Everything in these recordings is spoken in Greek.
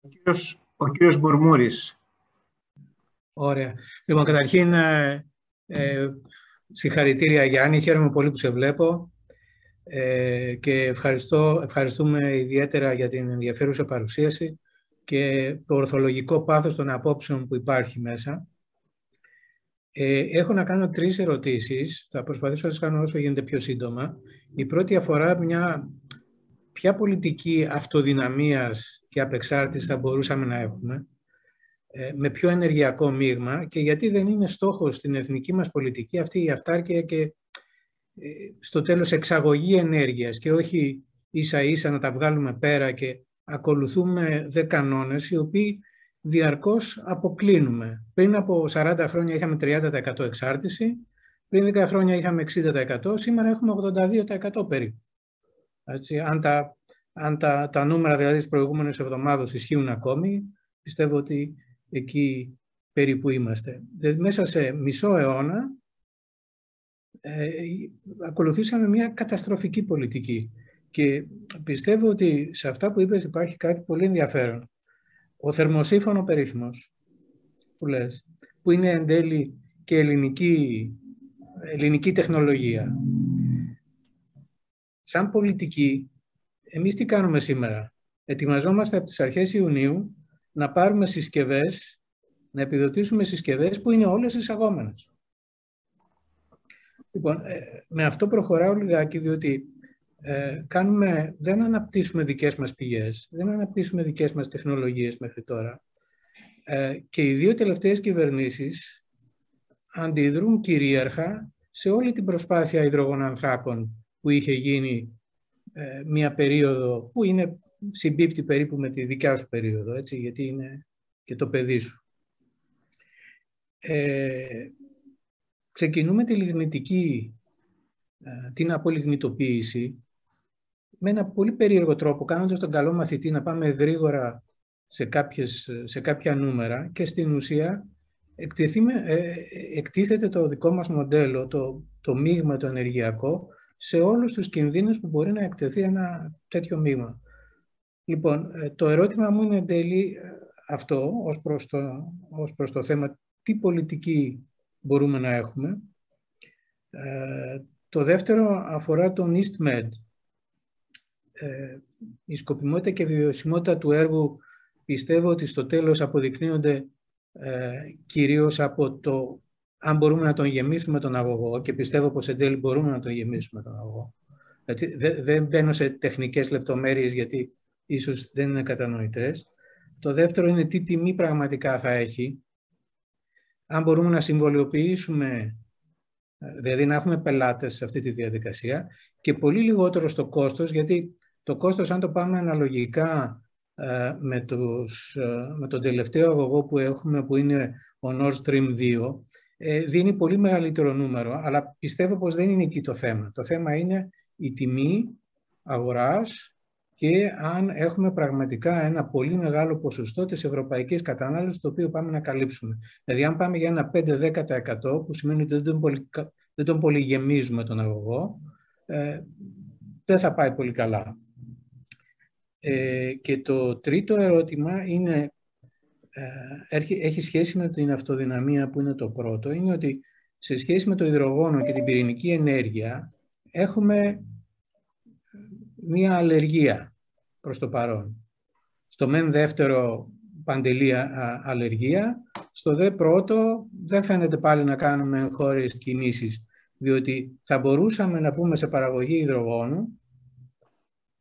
Ο κύριος, ο κύριος Μπουρμούρης. Ωραία. Λοιπόν, καταρχήν, ε, ε, συγχαρητήρια Γιάννη, χαίρομαι πολύ που σε βλέπω ε, και ευχαριστώ, ευχαριστούμε ιδιαίτερα για την ενδιαφέρουσα παρουσίαση και το ορθολογικό πάθος των απόψεων που υπάρχει μέσα. Ε, έχω να κάνω τρεις ερωτήσεις, θα προσπαθήσω να τις κάνω όσο γίνεται πιο σύντομα. Η πρώτη αφορά μια ποια πολιτική αυτοδυναμίας και απεξάρτησης θα μπορούσαμε να έχουμε, ε, με πιο ενεργειακό μείγμα και γιατί δεν είναι στόχος στην εθνική μας πολιτική αυτή η αυτάρκεια και ε, στο τέλος εξαγωγή ενέργειας και όχι ίσα ίσα να τα βγάλουμε πέρα και ακολουθούμε δε κανόνες οι οποίοι διαρκώς αποκλίνουμε. Πριν από 40 χρόνια είχαμε 30% εξάρτηση, πριν 10 χρόνια είχαμε 60%, σήμερα έχουμε 82% περίπου. Έτσι, αν τα, αν τα, τα νούμερα δηλαδή της προηγούμενης εβδομάδος ισχύουν ακόμη, πιστεύω ότι εκεί περίπου είμαστε. Δηλαδή, μέσα σε μισό αιώνα ε, ακολουθήσαμε μια καταστροφική πολιτική. Και πιστεύω ότι σε αυτά που είπες υπάρχει κάτι πολύ ενδιαφέρον. Ο θερμοσύφωνο περίφημος που λες, που είναι εν τέλει και ελληνική, ελληνική τεχνολογία. Σαν πολιτική, εμείς τι κάνουμε σήμερα; Ετοιμαζόμαστε από τις αρχές Ιουνίου να πάρουμε συσκευές, να επιδοτήσουμε συσκευές που είναι όλες εισαγόμενες. Λοιπόν, ε, με αυτό προχωράω λιγάκι, διότι ε, κάνουμε, δεν αναπτύσσουμε δικές μας πηγές, δεν αναπτύσσουμε δικές μας τεχνολογίες μέχρι τώρα. Ε, και οι δύο τελευταίες κυβερνήσεις αντιδρούν κυρίαρχα σε όλη την προσπάθεια υδρογονανθράκων που είχε γίνει ε, μία περίοδο που είναι συμπίπτει περίπου με τη δικιά σου περίοδο, έτσι, γιατί είναι και το παιδί σου. Ε, ξεκινούμε τη λιγνητική, ε, την απολιγνητοποίηση με ένα πολύ περίεργο τρόπο, κάνοντας τον καλό μαθητή να πάμε γρήγορα σε, κάποιες, σε κάποια νούμερα και στην ουσία ε, εκτίθεται το δικό μας μοντέλο, το, το μείγμα το ενεργειακό, σε όλους τους κινδύνους που μπορεί να εκτεθεί ένα τέτοιο μείγμα. Λοιπόν, ε, το ερώτημα μου είναι εν τέλει ε, αυτό, ως προς, το, ως προς το θέμα τι πολιτική μπορούμε να έχουμε. το δεύτερο αφορά τον EastMed, ε, η σκοπιμότητα και η βιωσιμότητα του έργου πιστεύω ότι στο τέλος αποδεικνύονται ε, κυρίως από το αν μπορούμε να τον γεμίσουμε τον αγωγό και πιστεύω πως εν τέλει μπορούμε να τον γεμίσουμε τον αγωγό. Έτσι, δεν μπαίνω σε τεχνικές λεπτομέρειες γιατί ίσως δεν είναι κατανοητές. Το δεύτερο είναι τι τιμή πραγματικά θα έχει. Αν μπορούμε να συμβολιοποιήσουμε, ε, δηλαδή να έχουμε πελάτες σε αυτή τη διαδικασία και πολύ λιγότερο στο κόστος, γιατί το κόστος, αν το πάμε αναλογικά ε, με, τους, ε, με τον τελευταίο αγωγό που έχουμε, που είναι ο Nord Stream 2, ε, δίνει πολύ μεγαλύτερο νούμερο, αλλά πιστεύω πως δεν είναι εκεί το θέμα. Το θέμα είναι η τιμή αγοράς και αν έχουμε πραγματικά ένα πολύ μεγάλο ποσοστό της ευρωπαϊκής κατανάλωσης το οποίο πάμε να καλύψουμε. Δηλαδή αν πάμε για ένα 5-10% που σημαίνει ότι δεν τον, πολυ, δεν τον πολυγεμίζουμε τον αγωγό, ε, δεν θα πάει πολύ καλά. Ε, και το τρίτο ερώτημα είναι, ε, έχει σχέση με την αυτοδυναμία που είναι το πρώτο, είναι ότι σε σχέση με το υδρογόνο και την πυρηνική ενέργεια έχουμε μία αλλεργία προς το παρόν. Στο μεν δεύτερο παντελία αλλεργία, στο δε πρώτο δεν φαίνεται πάλι να κάνουμε χώρες κινήσεις, διότι θα μπορούσαμε να πούμε σε παραγωγή υδρογόνου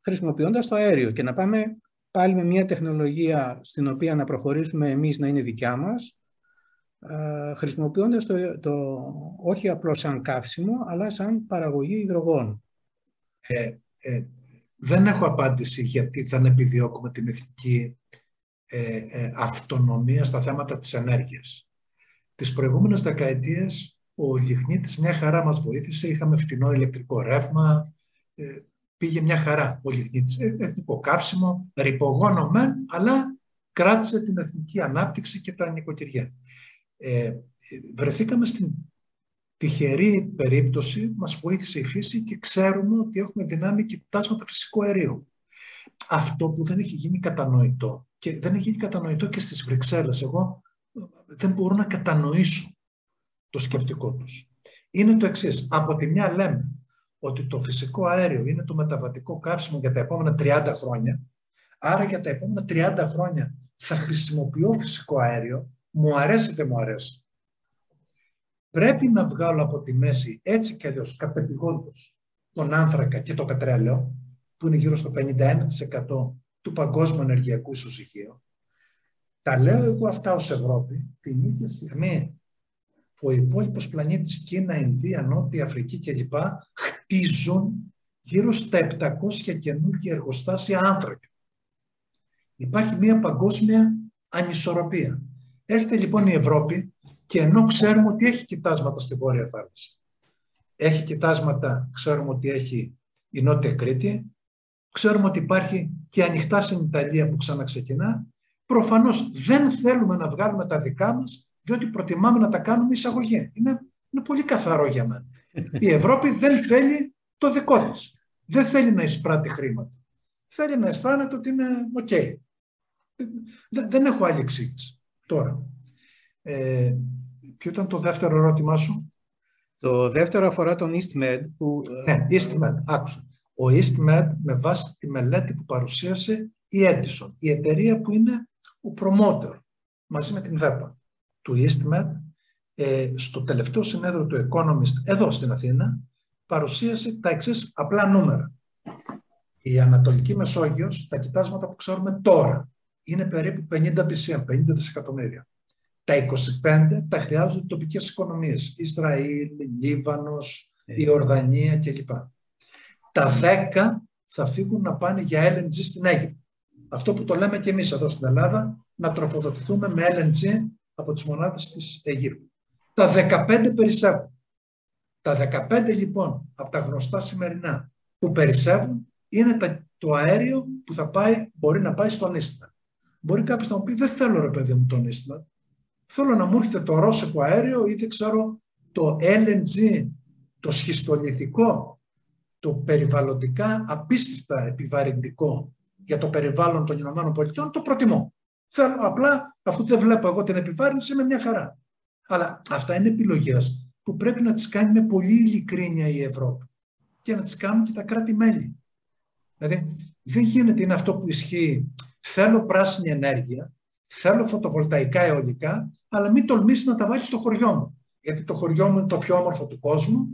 χρησιμοποιώντας το αέριο και να πάμε πάλι με μια τεχνολογία στην οποία να προχωρήσουμε εμείς να είναι δικιά μας, ε, χρησιμοποιώντας το, το όχι απλώς σαν καύσιμο, αλλά σαν παραγωγή υδρογόνου. Ε, ε, δεν έχω απάντηση γιατί δεν επιδιώκουμε την εθνική ε, ε, αυτονομία στα θέματα της ενέργειας. Τις προηγούμενες δεκαετίες ο Λιχνίτης μια χαρά μας βοήθησε, είχαμε φτηνό ηλεκτρικό ρεύμα, πήγε μια χαρά ο Λιγνίτης. Ε, εθνικό καύσιμο, ρηπογόνο μεν, αλλά κράτησε την εθνική ανάπτυξη και τα νοικοκυριά. Ε, βρεθήκαμε στην τυχερή περίπτωση, μας βοήθησε η φύση και ξέρουμε ότι έχουμε δυνάμει κοιτάσματα φυσικού αερίου. Αυτό που δεν έχει γίνει κατανοητό και δεν έχει γίνει κατανοητό και στις Βρυξέλλες. Εγώ δεν μπορώ να κατανοήσω το σκεπτικό τους. Είναι το εξής. Από τη μια λέμε ότι το φυσικό αέριο είναι το μεταβατικό καύσιμο για τα επόμενα 30 χρόνια, άρα για τα επόμενα 30 χρόνια θα χρησιμοποιώ φυσικό αέριο, μου αρέσει δεν μου αρέσει. Πρέπει να βγάλω από τη μέση έτσι κι αλλιώς κατεπηγόντως τον άνθρακα και το πετρέλαιο, που είναι γύρω στο 51% του παγκόσμιου ενεργειακού ισοζυγίου. Τα λέω εγώ αυτά ως Ευρώπη την ίδια στιγμή που ο υπόλοιπος πλανήτης Κίνα, Ινδία, Νότια Αφρική κλπ. χτίζουν γύρω στα 700 καινούργια εργοστάσια άνθρακα. Υπάρχει μια παγκόσμια ανισορροπία. Έρχεται λοιπόν η Ευρώπη και ενώ ξέρουμε ότι έχει κοιτάσματα στη Βόρεια Θάλασσα, έχει κοιτάσματα, ξέρουμε ότι έχει η Νότια Κρήτη, ξέρουμε ότι υπάρχει και ανοιχτά στην Ιταλία που ξαναξεκινά, προφανώς δεν θέλουμε να βγάλουμε τα δικά μας, διότι προτιμάμε να τα κάνουμε εισαγωγή. Είναι, είναι πολύ καθαρό για μένα. Η Ευρώπη δεν θέλει το δικό της. Δεν θέλει να εισπράττει χρήματα. Θέλει να αισθάνεται ότι είναι οκ. Δεν, έχω άλλη εξήγηση. Τώρα, ε, ποιο ήταν το δεύτερο ερώτημά σου; Το δεύτερο αφορά τον EastMed. Που... Ε, ναι, EastMed, άκουσα. Ο EastMed με βάση τη μελέτη που παρουσίασε η Edison, η εταιρεία που είναι ο promoter, μαζί με την ΔΕΠΑ του EastMed, ε, στο τελευταίο συνέδριο του Economist εδώ στην Αθήνα, παρουσίασε τα εξής απλά νούμερα. Η Ανατολική Μεσόγειος, τα κοιτάσματα που ξέρουμε τώρα, είναι περίπου 50 BCM, 50 δισεκατομμύρια. Τα 25 τα χρειάζονται τοπικές οικονομίες. Ισραήλ, Λίβανος, ε. η Ορδανία κλπ. Τα 10 θα φύγουν να πάνε για LNG στην Αίγυπτο. Αυτό που το λέμε και εμείς εδώ στην Ελλάδα, να τροφοδοτηθούμε με LNG από τις μονάδες της Αιγύπτου. Τα 15 περισσεύουν. Τα 15 λοιπόν από τα γνωστά σημερινά που περισσεύουν είναι το αέριο που θα πάει, μπορεί να πάει στον Ίστρα. Μπορεί κάποιος να μου πει: Δεν θέλω ρε παιδί μου τον Ίστρα. Θέλω να μου έρχεται το ρώσικο αέριο ή δεν ξέρω το LNG, το σχιστολιθικό, το περιβαλλοντικά απίστευτα επιβαρυντικό για το περιβάλλον των Ηνωμένων Πολιτειών, το προτιμώ. Θέλω, απλά, αφού δεν βλέπω εγώ την επιβάρυνση, είναι μια χαρά. Αλλά αυτά είναι επιλογές που πρέπει να τις κάνει με πολύ ειλικρίνεια η Ευρώπη και να τις κάνουν και τα κράτη-μέλη. Δηλαδή, δεν γίνεται, είναι αυτό που ισχύει. Θέλω πράσινη ενέργεια, θέλω φωτοβολταϊκά αιωλικά, αλλά μην τολμήσεις να τα βάλεις στο χωριό μου. Γιατί το χωριό μου είναι το πιο όμορφο του κόσμου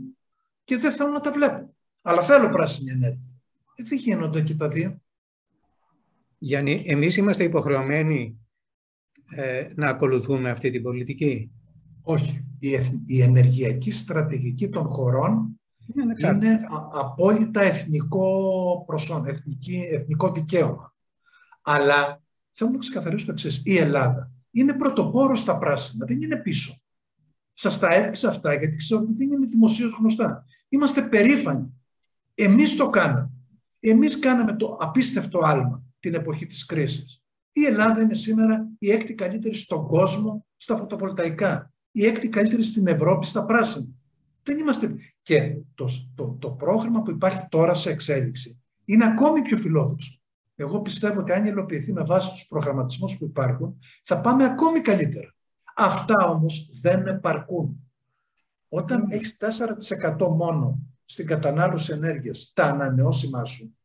και δεν θέλω να τα βλέπω. Αλλά θέλω πράσινη ενέργεια. Ε, δεν γίνονται και τα δύο. Γιάννη, εμείς είμαστε υποχρεωμένοι ε, να ακολουθούμε αυτή την πολιτική; Όχι. Η, η ενεργειακή στρατηγική των χωρών είναι, είναι απόλυτα εθνικό προσόν, εθνική, εθνικό δικαίωμα. Αλλά θέλω να ξεκαθαρίσω το εξής. Η Ελλάδα είναι πρωτοπόρο στα πράσινα, δεν είναι πίσω. Σας τα έδειξα αυτά γιατί ξέρω ότι δεν είναι δημοσίως γνωστά. Είμαστε περήφανοι. Εμείς το κάναμε. Εμείς κάναμε το απίστευτο άλμα την εποχή της κρίσης. Η Ελλάδα είναι σήμερα η έκτη καλύτερη στον κόσμο στα φωτοβολταϊκά. Η έκτη καλύτερη στην Ευρώπη στα πράσινα. Δεν είμαστε... Και το, το, το πρόγραμμα που υπάρχει τώρα σε εξέλιξη είναι ακόμη πιο φιλόδοξο. Εγώ πιστεύω ότι αν υλοποιηθεί με βάση τους προγραμματισμούς που υπάρχουν, θα πάμε ακόμη καλύτερα. Αυτά όμως δεν επαρκούν. Όταν mm. έχεις 4% μόνο στην κατανάλωση ενέργειας, τα ανανεώσιμά σου,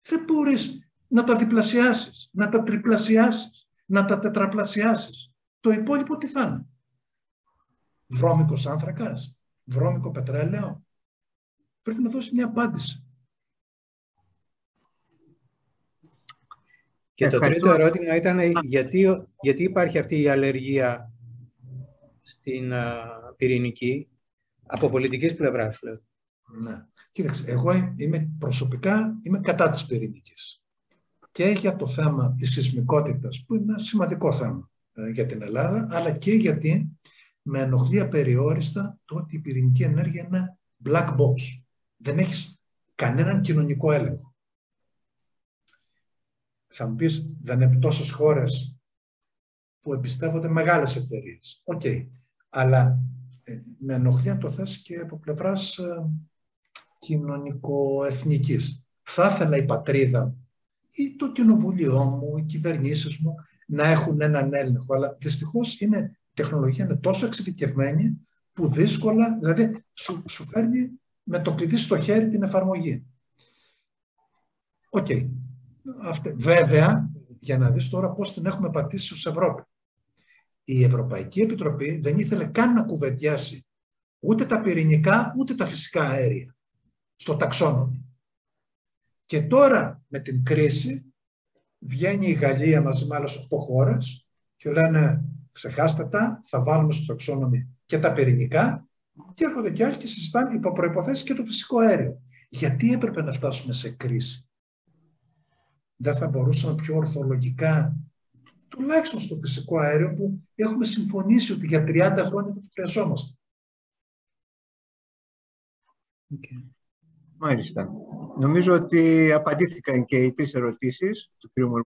δεν μπορείς να τα διπλασιάσεις, να τα τριπλασιάσεις, να τα τετραπλασιάσεις. Το υπόλοιπο τι θα είναι; Βρώμικος άνθρακας, βρώμικο πετρέλαιο. Πρέπει να δώσει μια απάντηση. Και το τρίτο ερώτημα ήταν γιατί, γιατί υπάρχει αυτή η αλλεργία στην πυρηνική; Από πολιτικής πλευράς. Ναι. Κοίταξε, εγώ είμαι προσωπικά είμαι κατά της πυρηνικής και για το θέμα της σεισμικότητας, που είναι ένα σημαντικό θέμα ε, για την Ελλάδα, αλλά και γιατί με ενοχλεί απεριόριστα το ότι η πυρηνική ενέργεια είναι black box. Δεν έχεις κανέναν κοινωνικό έλεγχο. Θα μου πεις, δεν είναι τόσες χώρες που εμπιστεύονται μεγάλες εταιρείες. OK. Okay. Αλλά ε, με ενοχλεί αν το θες και από πλευράς ε, κοινωνικο-εθνικής. Θα ήθελα η πατρίδα ή το κοινοβούλιο μου, οι κυβερνήσεις μου να έχουν έναν έλεγχο. Αλλά δυστυχώς είναι, η τεχνολογία είναι τόσο εξειδικευμένη που δύσκολα, δηλαδή σου, σου φέρνει με το κλειδί στο χέρι την εφαρμογή. OK. Okay. Βέβαια, για να δεις τώρα πώς την έχουμε πατήσει ως Ευρώπη. Η Ευρωπαϊκή Επιτροπή δεν ήθελε καν να κουβεντιάσει ούτε τα πυρηνικά, ούτε τα φυσικά αέρια στο ταξόνομι. Και τώρα με την κρίση βγαίνει η Γαλλία μαζί με άλλες 8 χώρες και λένε ξεχάστε τα, θα βάλουμε στο ταξόνομι και τα πυρηνικά και έρχονται και άλλοι και συζητάνε υπό προϋποθέσεις και το φυσικό αέριο. Γιατί έπρεπε να φτάσουμε σε κρίση; Δεν θα μπορούσαμε πιο ορθολογικά, τουλάχιστον στο φυσικό αέριο που έχουμε συμφωνήσει ότι για 30 χρόνια θα το χρειαζόμαστε. Okay. Μάλιστα. Νομίζω ότι απαντήθηκαν και οι τρεις ερωτήσεις του κ.